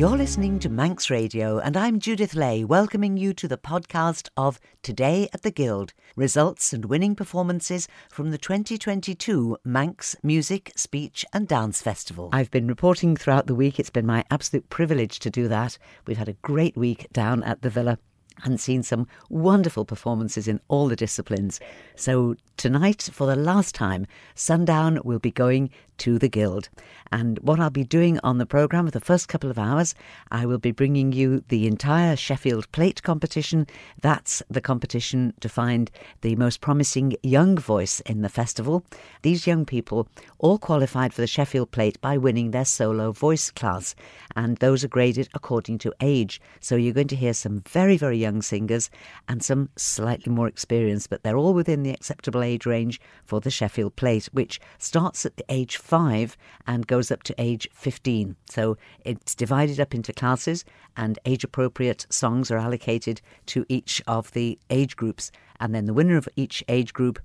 You're listening to Manx Radio, and I'm Judith Lay, welcoming you to the podcast of Today at the Guild results and winning performances from the 2022 Manx Music, Speech and Dance Festival. I've been reporting throughout the week. It's been my absolute privilege to do that. We've had a great week down at the Villa and seen some wonderful performances in all the disciplines. So, tonight, for the last time, Sundown will be going to the Guild. And what I'll be doing on the programme for the first couple of hours, I will be bringing you the entire Sheffield Plate competition. That's the competition to find the most promising young voice in the festival. These young people all qualified for the Sheffield Plate by winning their solo voice class, and those are graded according to age. So you're going to hear some very, very young singers and some slightly more experienced, but they're all within the acceptable age range for the Sheffield Plate, which starts at the age five and goes up to age 15. So it's divided up into classes, and age appropriate songs are allocated to each of the age groups. And then the winner of each age group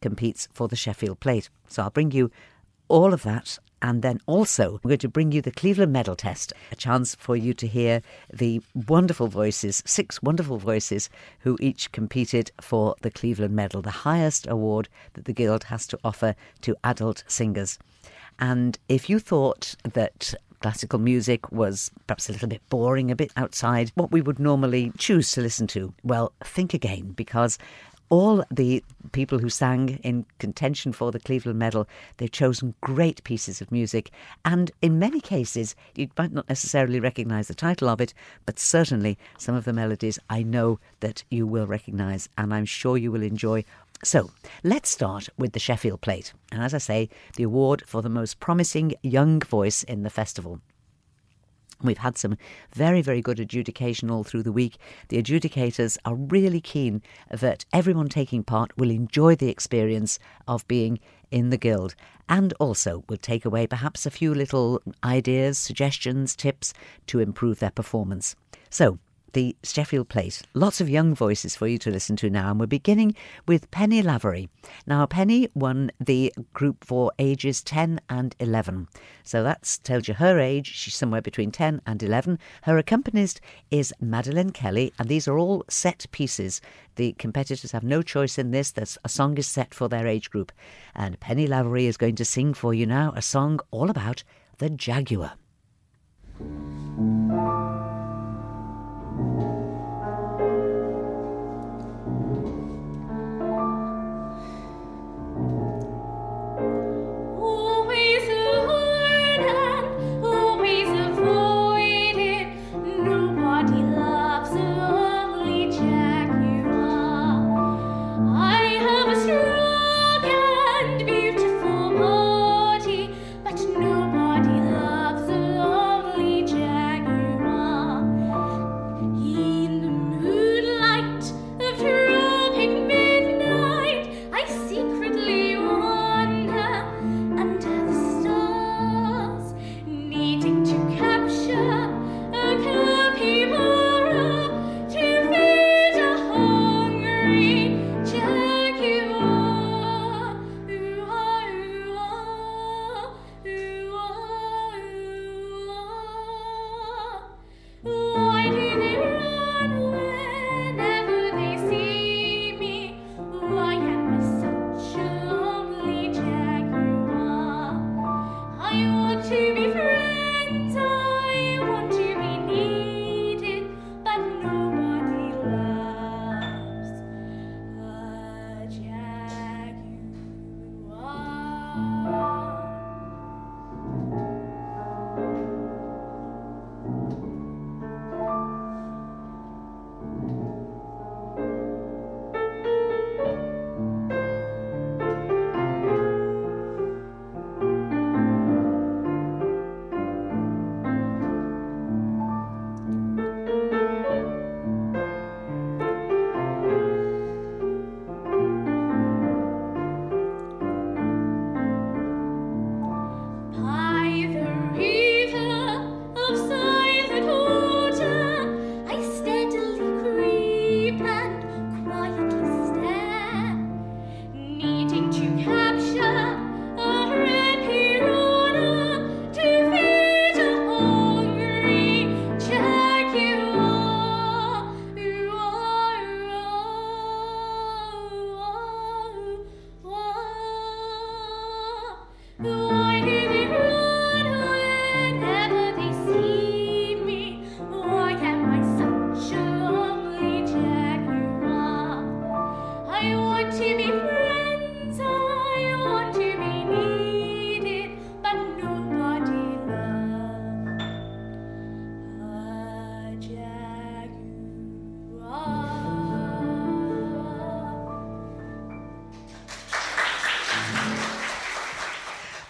competes for the Sheffield Plate. So I'll bring you all of that. And then also, we're going to bring you the Cleveland Medal Test, a chance for you to hear the wonderful voices, six wonderful voices, who each competed for the Cleveland Medal, the highest award that the Guild has to offer to adult singers. And if you thought that classical music was perhaps a little bit boring, a bit outside what we would normally choose to listen to, well, think again because all the people who sang in contention for the Cleveland Medal, they've chosen great pieces of music. And in many cases, you might not necessarily recognise the title of it, but certainly some of the melodies I know that you will recognise, and I'm sure you will enjoy so let's start with the Sheffield Plate, and as I say, the award for the most promising young voice in the festival. We've had some very, very good adjudication all through the week. The adjudicators are really keen that everyone taking part will enjoy the experience of being in the Guild and also will take away perhaps a few little ideas, suggestions, tips to improve their performance. So, the Sheffield Plate. Lots of young voices for you to listen to now, and we're beginning with Penny Lavery. Now, Penny won the group for ages 10 and 11. So that tells you her age. She's somewhere between 10 and 11. Her accompanist is Madeline Kelly, and these are all set pieces. The competitors have no choice in this. There's, a song is set for their age group. And Penny Lavery is going to sing for you now a song all about the Jaguar.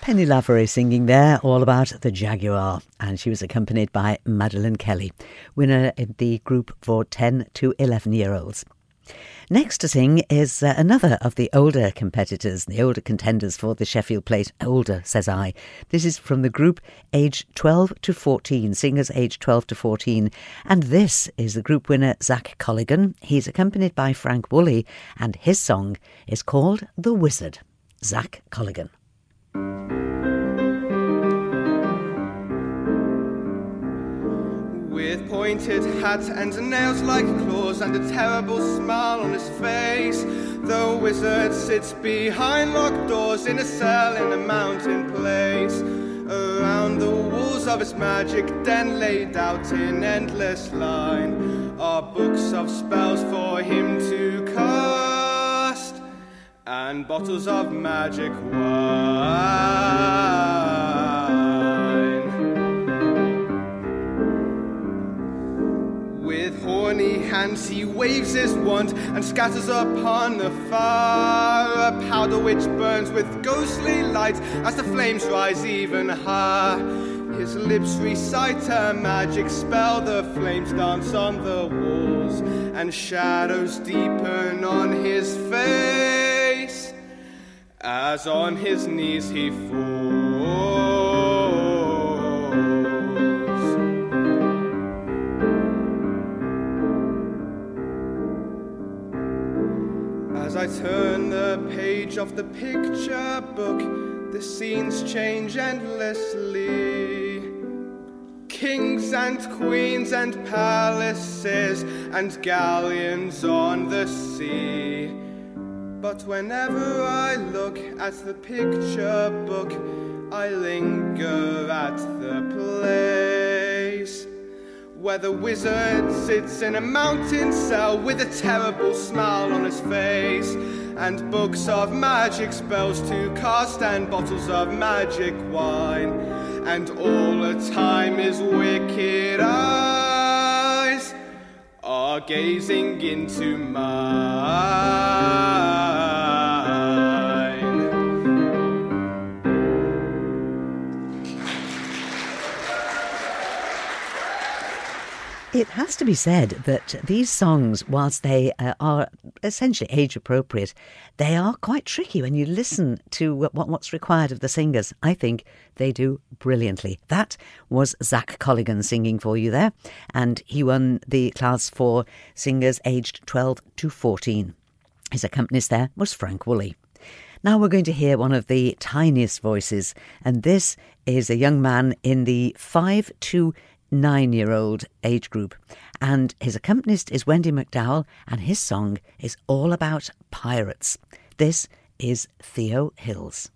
Penny Lavery singing there all about the Jaguar, and she was accompanied by Madeline Kelly, winner in the group for 10 to 11 year olds. Next to sing is uh, another of the older competitors, the older contenders for the Sheffield Plate. Older, says I. This is from the group aged 12 to 14, singers aged 12 to 14. And this is the group winner, Zac Colligon. He's accompanied by Frank Woolley, and his song is called The Wizard. Zac Colligon. With pointed hat and nails like claws and a terrible smile on his face, the wizard sits behind locked doors in a cell in a mountain place. Around the walls of his magic den, laid out in endless line, are books of spells for him to cast and bottles of magic wine. With horny hands he waves his wand and scatters upon the fire a powder which burns with ghostly light as the flames rise even higher. His lips recite a magic spell, the flames dance on the walls, and shadows deepen on his face as on his knees he falls. As I turn the page of the picture book, the scenes change endlessly. Kings and queens and palaces and galleons on the sea. But whenever I look at the picture book, I linger at the place where the wizard sits in a mountain cell with a terrible smile on his face, and books of magic spells to cast, and bottles of magic wine, and all the time his wicked eyes are gazing into mine. It has to be said that these songs, whilst they uh, are essentially age appropriate, they are quite tricky when you listen to what, what's required of the singers. I think they do brilliantly. That was Zac Colligon singing for you there, and he won the class for singers aged 12 to 14. His accompanist there was Frank Woolley. Now we're going to hear one of the tiniest voices, and this is a young man in the 5 to nine year old age group. And his accompanist is Wendy McDowell, and his song is all about pirates. This is Theo Hills.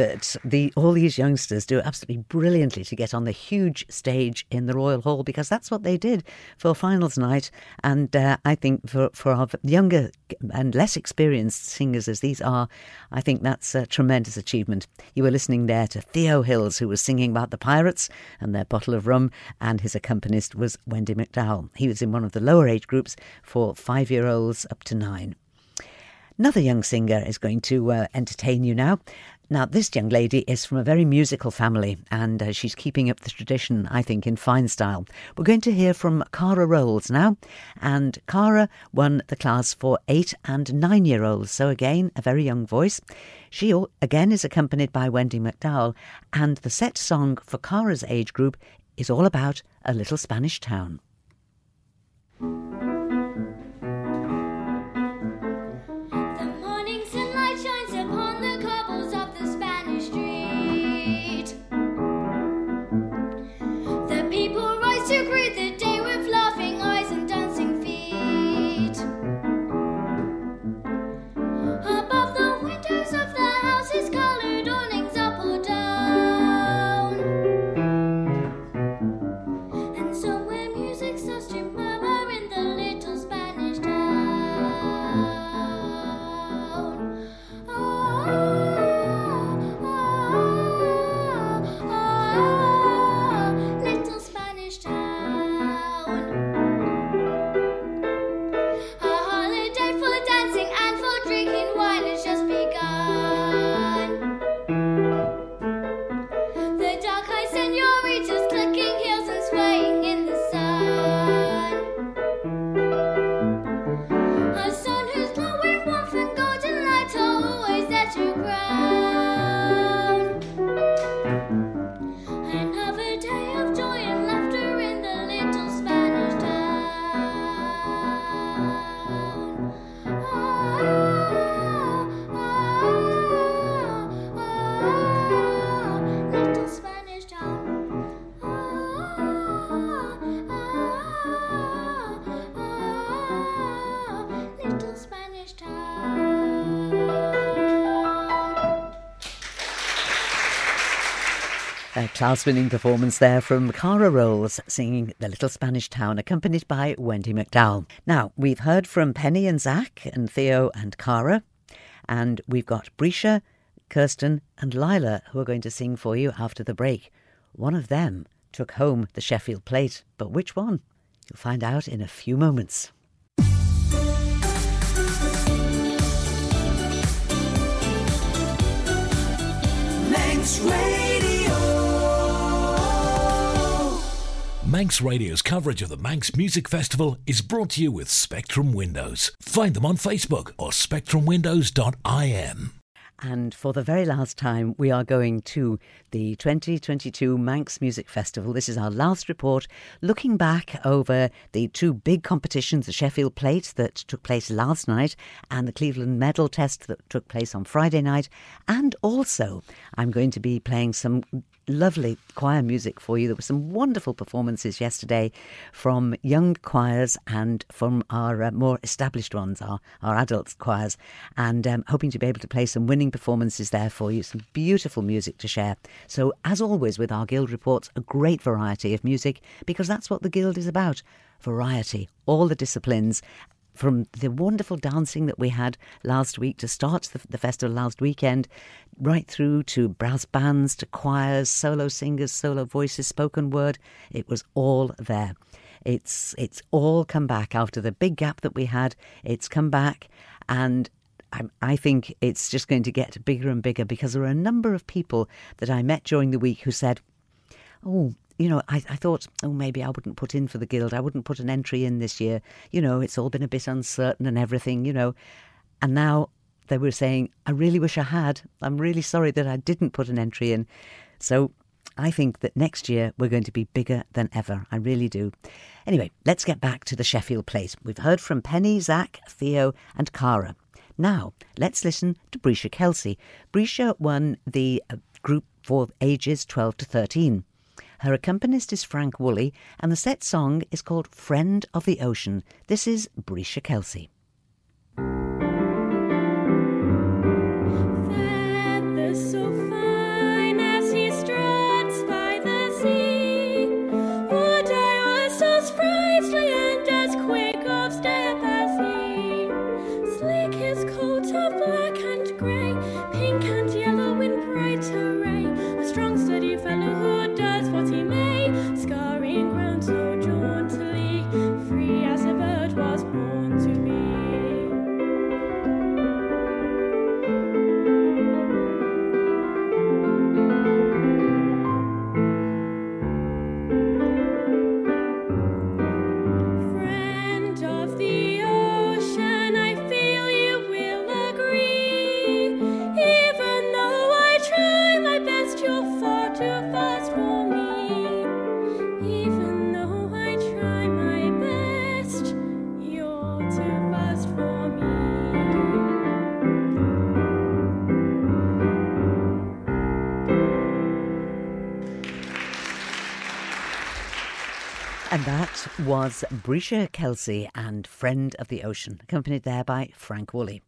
That the all these youngsters do absolutely brilliantly to get on the huge stage in the Royal Hall because that's what they did for finals night. And uh, I think for, for our younger and less experienced singers as these are, I think that's a tremendous achievement. You were listening there to Theo Hills, who was singing about the pirates and their bottle of rum, and his accompanist was Wendy McDowell. He was in one of the lower age groups for five year olds up to nine. Another young singer is going to uh, entertain you now. Now, this young lady is from a very musical family and uh, she's keeping up the tradition, I think, in fine style. We're going to hear from Cara Rowles now, and Cara won the class for eight and nine year olds, so again, a very young voice. She again is accompanied by Wendy McDowell, and the set song for Cara's age group is all about a little Spanish town. to cry. A class winning performance there from Cara Rowles singing The Little Spanish Town, accompanied by Wendy McDowell. Now, we've heard from Penny and Zac and Theo and Cara, and we've got Breesha, Kirsten, and Lyla who are going to sing for you after the break. One of them took home the Sheffield plate, but which one? You'll find out in a few moments. Manx Radio's coverage of the Manx Music Festival is brought to you with Spectrum Windows. Find them on Facebook or spectrumwindows.im. And for the very last time, we are going to the 2022 Manx Music Festival. This is our last report, looking back over the two big competitions the Sheffield Plate that took place last night and the Cleveland Medal Test that took place on Friday night. And also, I'm going to be playing some lovely choir music for you. There were some wonderful performances yesterday from young choirs and from our uh, more established ones, our, our adult choirs, and um, hoping to be able to play some winning performances there for you. Some beautiful music to share. So, as always with our Guild reports, a great variety of music because that's what the Guild is about variety, all the disciplines, from the wonderful dancing that we had last week to start the, the, festival last weekend, right through to brass bands, to choirs, solo singers, solo voices, spoken word. It was all there. It's it's all come back after the big gap that we had. It's come back, and I, I think it's just going to get bigger and bigger because there are a number of people that I met during the week who said, "Oh, you know, I, I thought, oh, maybe I wouldn't put in for the guild. I wouldn't put an entry in this year. You know, it's all been a bit uncertain and everything, you know. And now they were saying, I really wish I had. I'm really sorry that I didn't put an entry in. So I think that next year we're going to be bigger than ever. I really do. Anyway, let's get back to the Sheffield Plate. We've heard from Penny, Zac, Theo, and Cara. Now, let's listen to Breesha Kelsey. Breesha won the uh, group for ages 12 to 13. Her accompanist is Frank Woolley, and the set song is called Friend of the Ocean. This is Breesha Kelsey. And was Breesha Kelsey and Friend of the Ocean, accompanied there by Frank Woolley.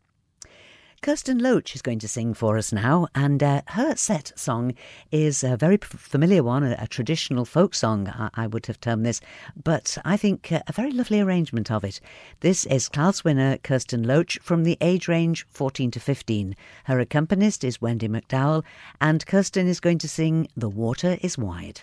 Kirsten Loach is going to sing for us now, and uh, her set song is a very familiar one, a, a traditional folk song, I, I, would have termed this, but I think uh, a very lovely arrangement of it. This is Class winner Kirsten Loach from the age range 14 to 15. Her accompanist is Wendy McDowell, and Kirsten is going to sing The Water is Wide.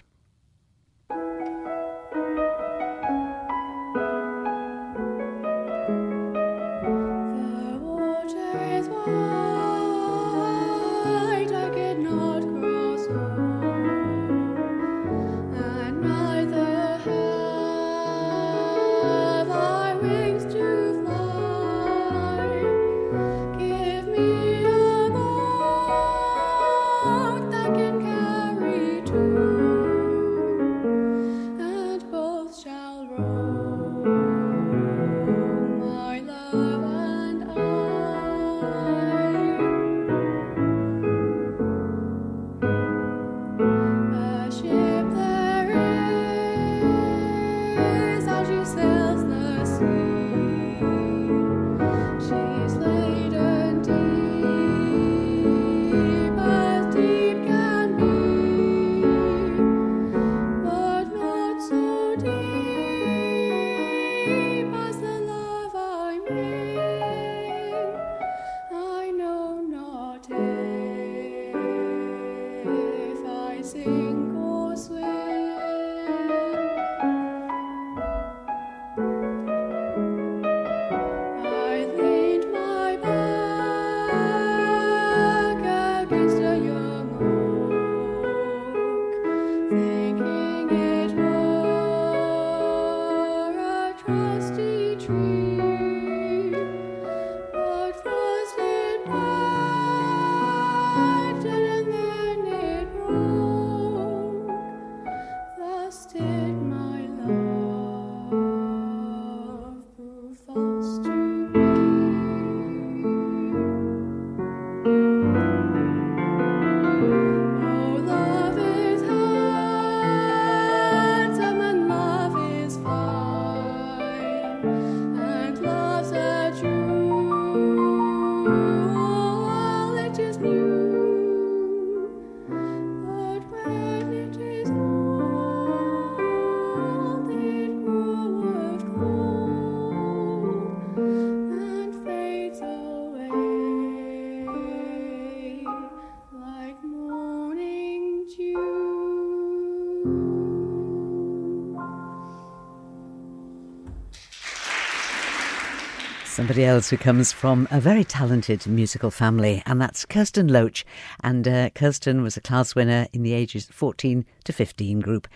Somebody else who comes from a very talented musical family, and that's Kirsten Loach. And uh, Kirsten was a class winner in the ages 14 to 15 group.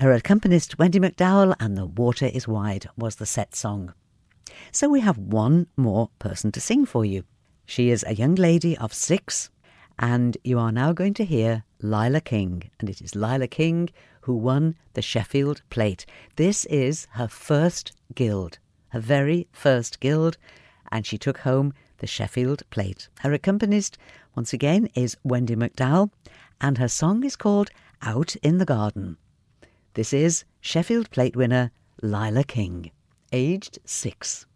Her accompanist, Wendy McDowell, and The Water is Wide was the set song. So we have one more person to sing for you. She is a young lady of six, and you are now going to hear Lyla King. And it is Lyla King who won the Sheffield Plate. This is her first guild her very first guild, and she took home the Sheffield Plate. Her accompanist, once again, is Wendy McDowell, and her song is called Out in the Garden. This is Sheffield Plate winner Lyla King, aged six.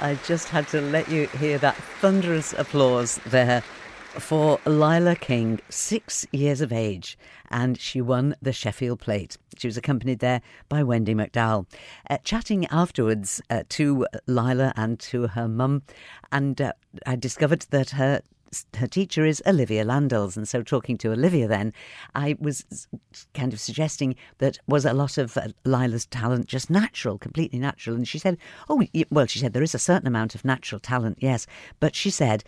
I just had to let you hear that thunderous applause there for Lyla King, six years of age, and she won the Sheffield Plate. She was accompanied there by Wendy McDowell. Uh, chatting afterwards uh, to Lyla and to her mum, and uh, I discovered that her her teacher is Olivia Landels. And so, talking to Olivia, then, I was kind of suggesting that was a lot of uh, Lyla's talent just natural, completely natural. And she said, Oh, well, she said there is a certain amount of natural talent, yes. But she said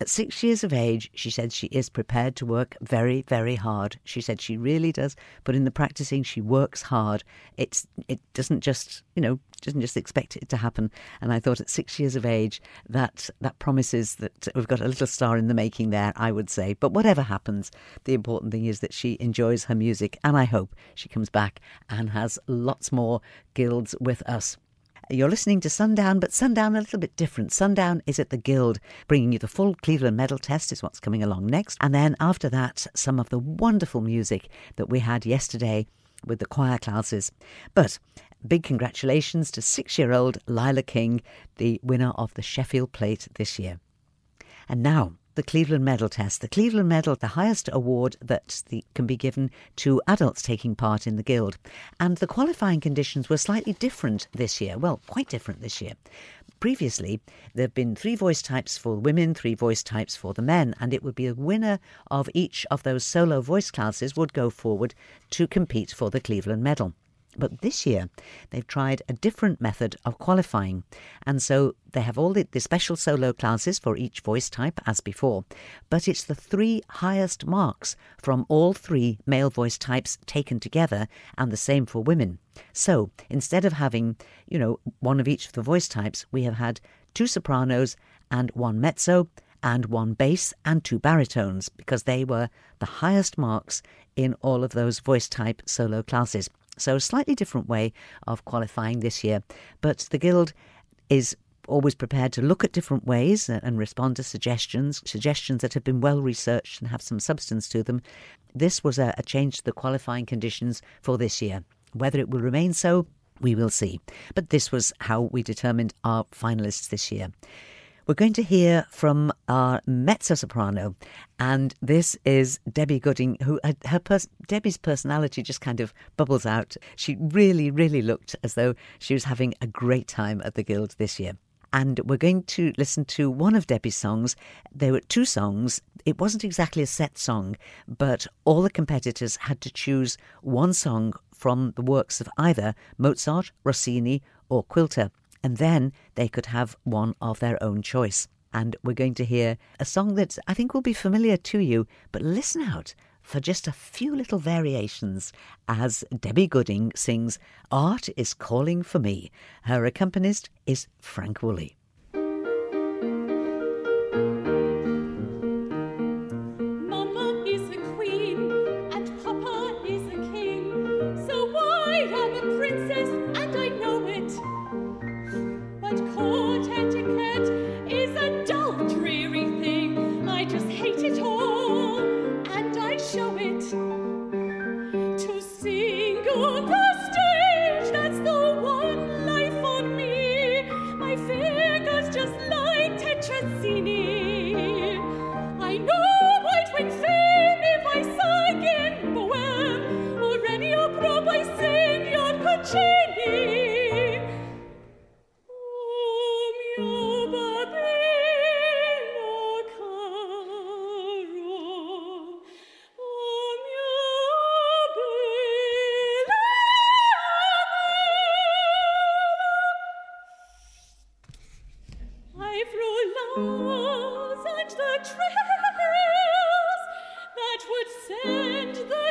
at six years of age, she said she is prepared to work very, very hard. She said she really does, but in the practicing, she works hard. It's it doesn't just you know doesn't just expect it to happen. And I thought at six years of age, that that promises that we've got a little star in the making there. I would say, but whatever happens, the important thing is that she enjoys her music, and I hope she comes back and has lots more guilds with us. You're listening to Sundown, but Sundown a little bit different. Sundown is at the Guild, bringing you the full Cleveland Medal Test, is what's coming along next. And then after that, some of the wonderful music that we had yesterday with the choir classes. But big congratulations to six year old Lyla King, the winner of the Sheffield Plate this year. And now, the Cleveland Medal Test. The Cleveland Medal, the highest award that the, can be given to adults taking part in the Guild. And the qualifying conditions were slightly different this year. Well, quite different this year. Previously, there have been three voice types for women, three voice types for the men, and it would be a winner of each of those solo voice classes would go forward to compete for the Cleveland Medal. But this year, they've tried a different method of qualifying. And so they have all the, the, special solo classes for each voice type as before. But it's the three highest marks from all three male voice types taken together, and the same for women. So instead of having, you know, one of each of the voice types, we have had two sopranos and one mezzo and one bass and two baritones because they were the highest marks in all of those voice type solo classes. So, a slightly different way of qualifying this year. But the Guild is always prepared to look at different ways and respond to suggestions, suggestions that have been well researched and have some substance to them. This was a, a change to the qualifying conditions for this year. Whether it will remain so, we will see. But this was how we determined our finalists this year. We're going to hear from our mezzo soprano, and this is Debbie Gooding, who uh, her pers- Debbie's personality just kind of bubbles out. She really, really looked as though she was having a great time at the Guild this year. And we're going to listen to one of Debbie's songs. There were two songs. It wasn't exactly a set song, but all the competitors had to choose one song from the works of either Mozart, Rossini, or Quilter and then they could have one of their own choice. And we're going to hear a song that I think will be familiar to you, but listen out for just a few little variations as Debbie Gooding sings Art is Calling for Me. Her accompanist is Frank Woolley. Rulers and the trails that would send the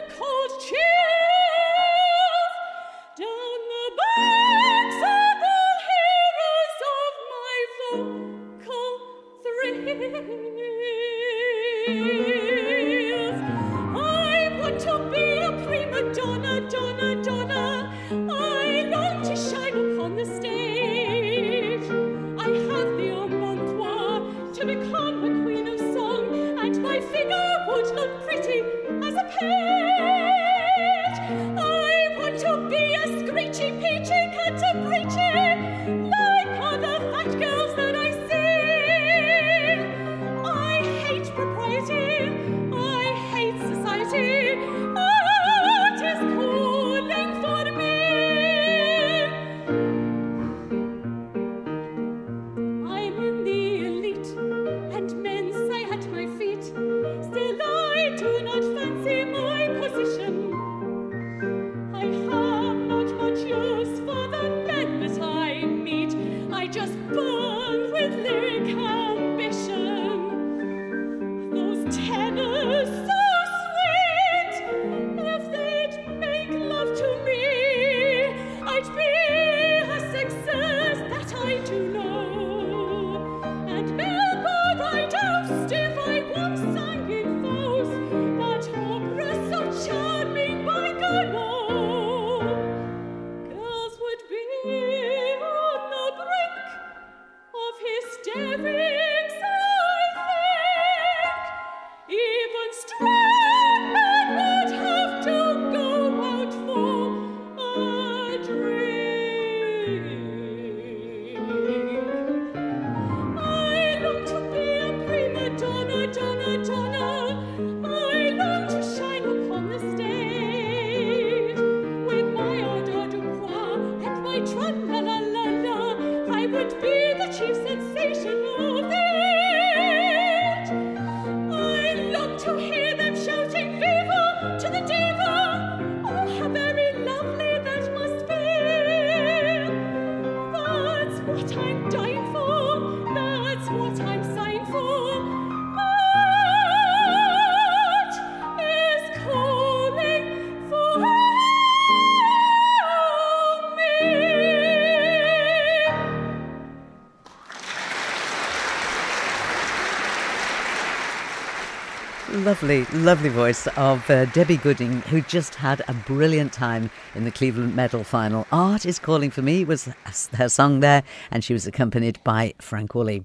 Lovely, lovely voice of uh, Debbie Gooding, who just had a brilliant time in the Cleveland Medal final. Art is Calling for Me was her song there, and she was accompanied by Frank Woolley.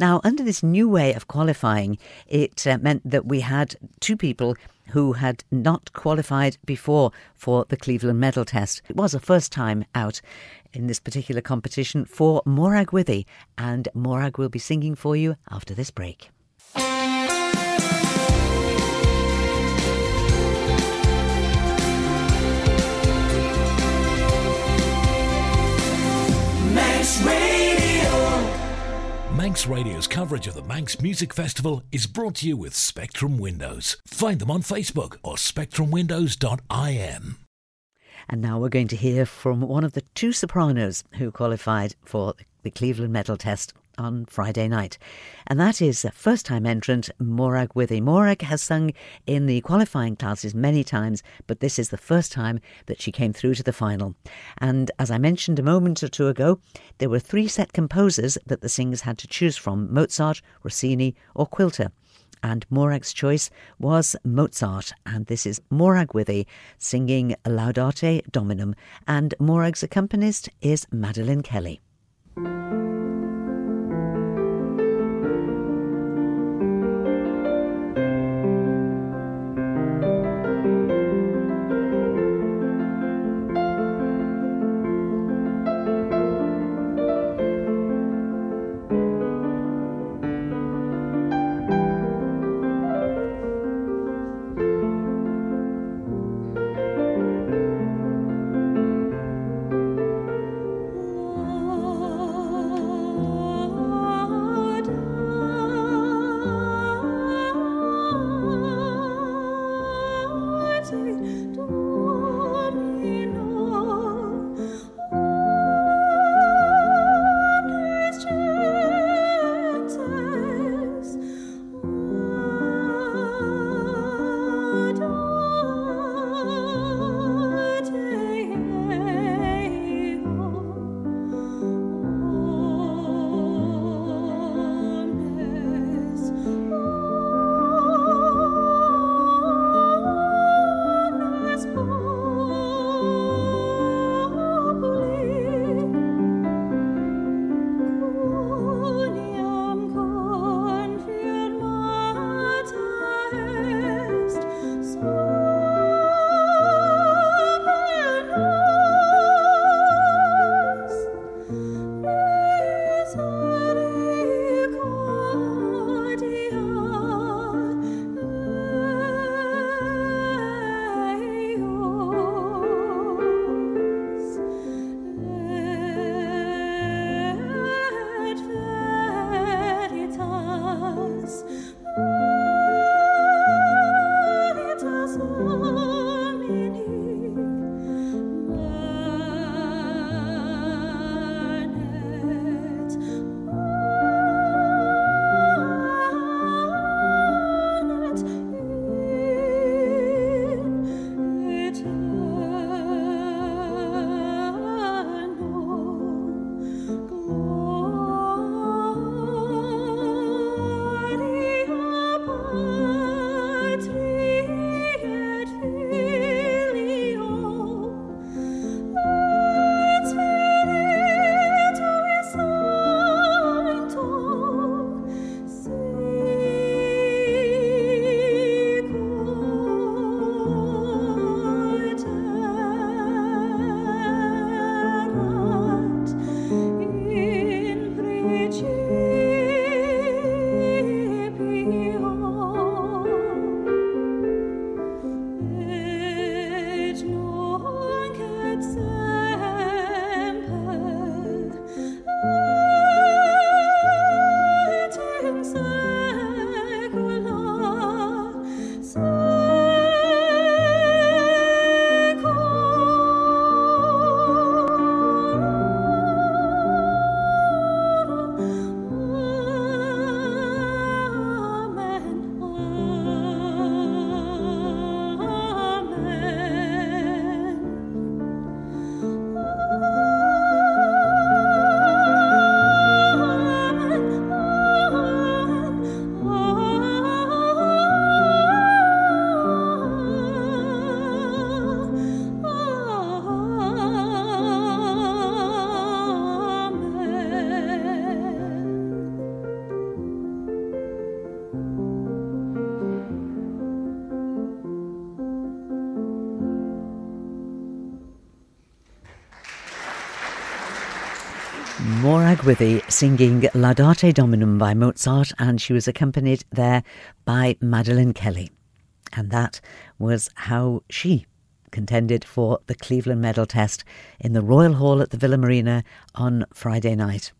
Now, under this new way of qualifying, it uh, meant that we had two people who had not qualified before for the Cleveland Medal Test. It was a first time out in this particular competition for Morag Withey, and Morag will be singing for you after this break. Manx Radio's coverage of the Manx Music Festival is brought to you with Spectrum Windows. Find them on Facebook or spectrumwindows.im. And now we're going to hear from one of the two sopranos who qualified for the Cleveland Medal Test on Friday night. And that is first time entrant Morag Withey. Morag has sung in the qualifying classes many times, but this is the first time that she came through to the final. And as I mentioned a moment or two ago, there were three set composers that the singers had to choose from Mozart, Rossini, or Quilter. And Morag's choice was Mozart, and this is Morag Withey singing Laudate Dominum, and Morag's accompanist is Madeline Kelly. Dagworthy singing Laudate Dominum by Mozart, and she was accompanied there by Madeline Kelly. And that was how she contended for the Cleveland Medal Test in the Royal Hall at the Villa Marina on Friday night.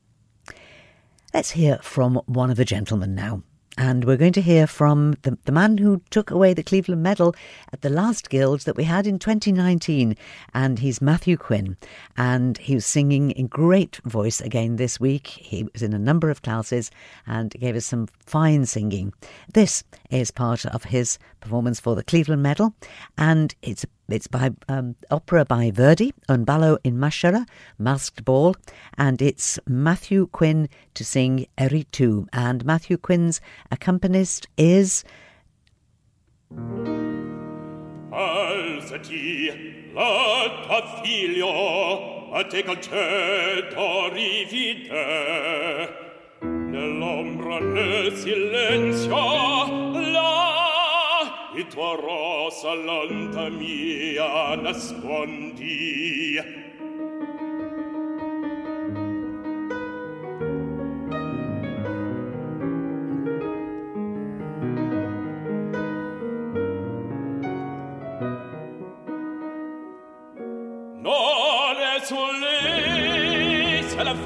Let's hear from one of the gentlemen now. And we're going to hear from the, the man who took away the Cleveland Medal at the last Guild that we had in 2019. And he's Matthew Quinn. And he was singing in great voice again this week. He was in a number of classes and gave us some fine singing. This is part of his performance for the Cleveland Medal. And it's it's by um, opera by Verdi, Un ballo in Maschera, Masked Ball, and it's Matthew Quinn to sing Eri tu. And Matthew Quinn's accompanist is. Alzati, figlio, a te rivide. nell'ombra nel silenzio la e tua rosa lanta mia nascondi.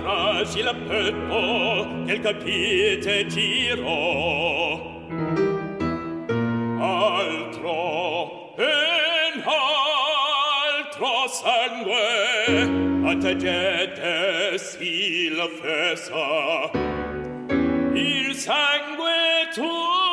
Fragile petto che il capite tiro. Sangue a te gete si la fesa il sangue tuo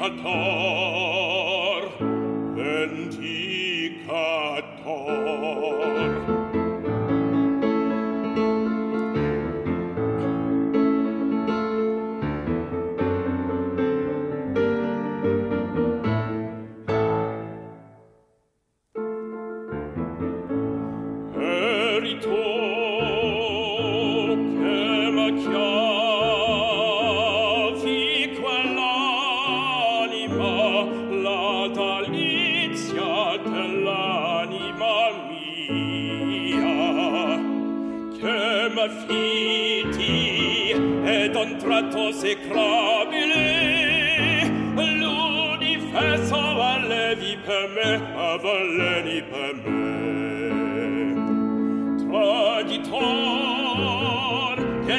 esecrabile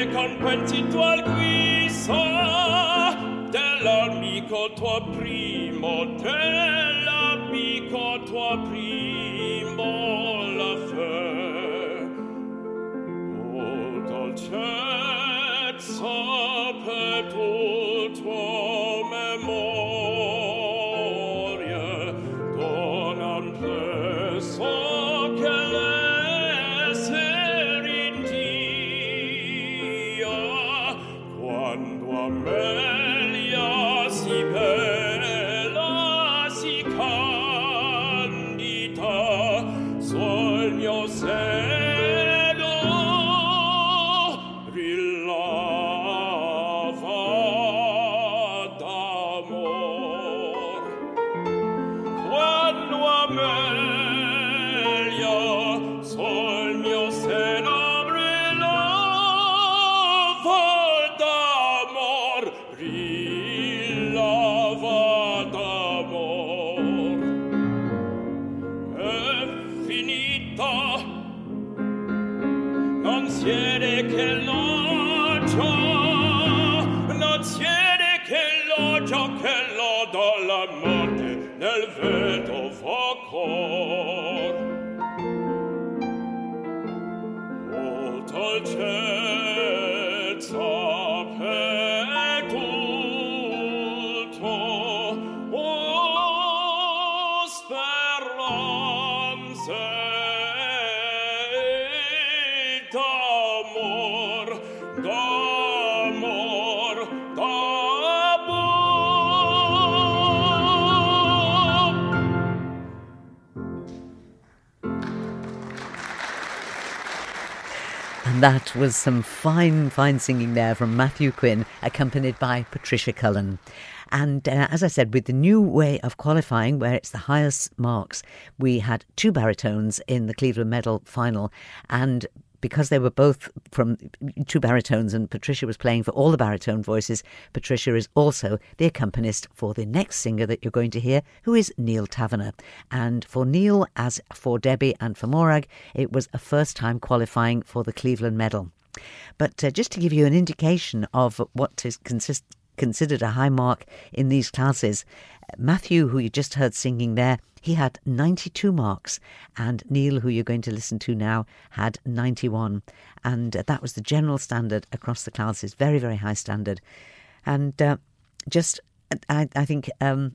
e compensito al guisa dell'amico tuo primo dell'amico tuo primo la fe. O dolcezza per tutto memoria donan plesso And that was some fine, fine singing there from Matthew Quinn, accompanied by Patricia Cullen. And uh, as I said, with the new way of qualifying, where it's the highest marks, we had two baritones in the Cleveland Medal final. And because they were both from two baritones and Patricia was playing for all the baritone voices, Patricia is also the accompanist for the next singer that you're going to hear, who is Neil Taverner. And for Neil, as for Debbie and for Morag, it was a first time qualifying for the Cleveland Medal. But uh, just to give you an indication of what is consist- considered a high mark in these classes, Matthew, who you just heard singing there, he had 92 marks, and Neil, who you're going to listen to now, had 91. And uh, that was the general standard across the classes, very, very high standard. And uh, just I, I, think um,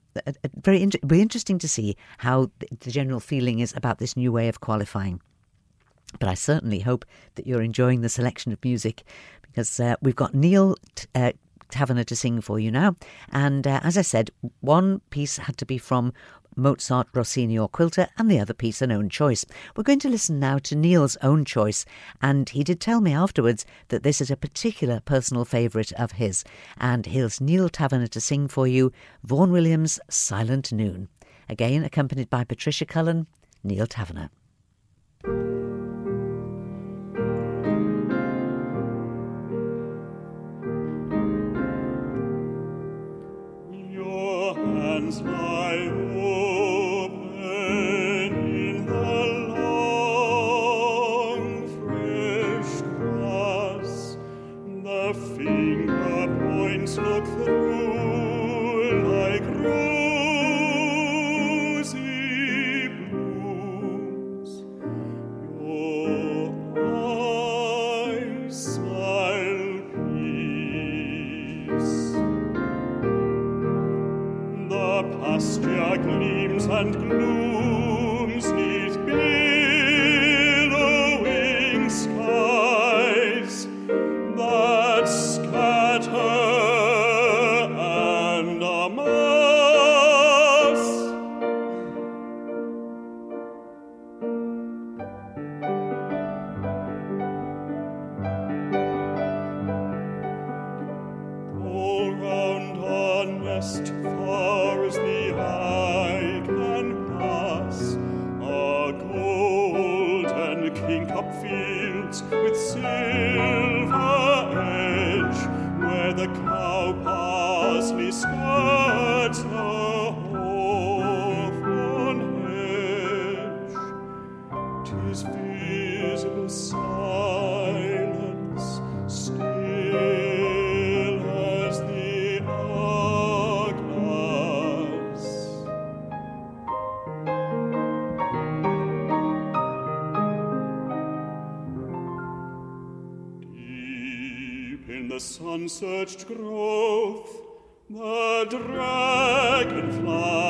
very inter- interesting to see how the general feeling is about this new way of qualifying. But I certainly hope that you're enjoying the selection of music because uh, we've got Neil t- uh, Taverner to sing for you now. And uh, as I said, one piece had to be from Mozart, Rossini, or Quilter, and the other piece an own choice. We're going to listen now to Neil's own choice, and he did tell me afterwards that this is a particular personal favourite of his. And here's Neil Taverner to sing for you Vaughan Williams' Silent Noon. Again, accompanied by Patricia Cullen, Neil Taverner. comes. Sun-searched growth, the dragonfly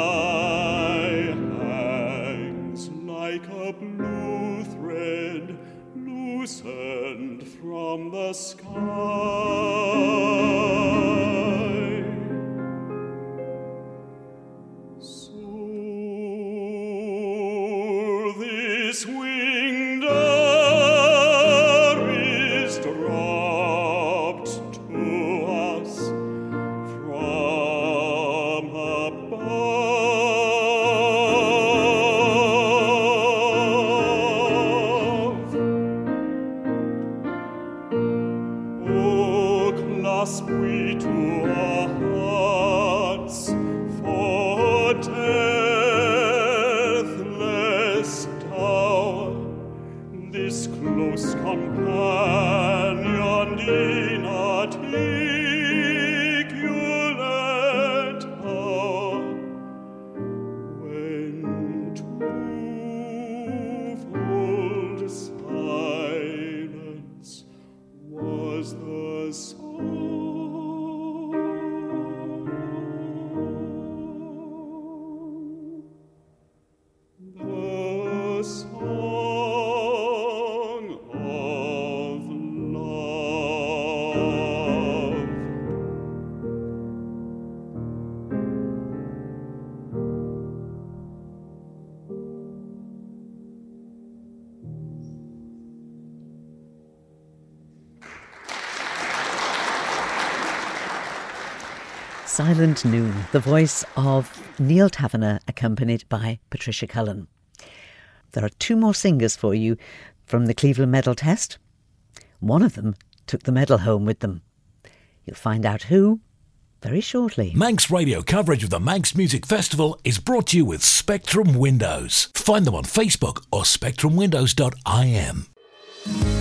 Silent Noon, the voice of Neil Taverner, accompanied by Patricia Cullen. There are two more singers for you from the Cleveland Medal Test. One of them took the medal home with them. You'll find out who very shortly. Manx radio coverage of the Manx Music Festival is brought to you with Spectrum Windows. Find them on Facebook or spectrumwindows.im.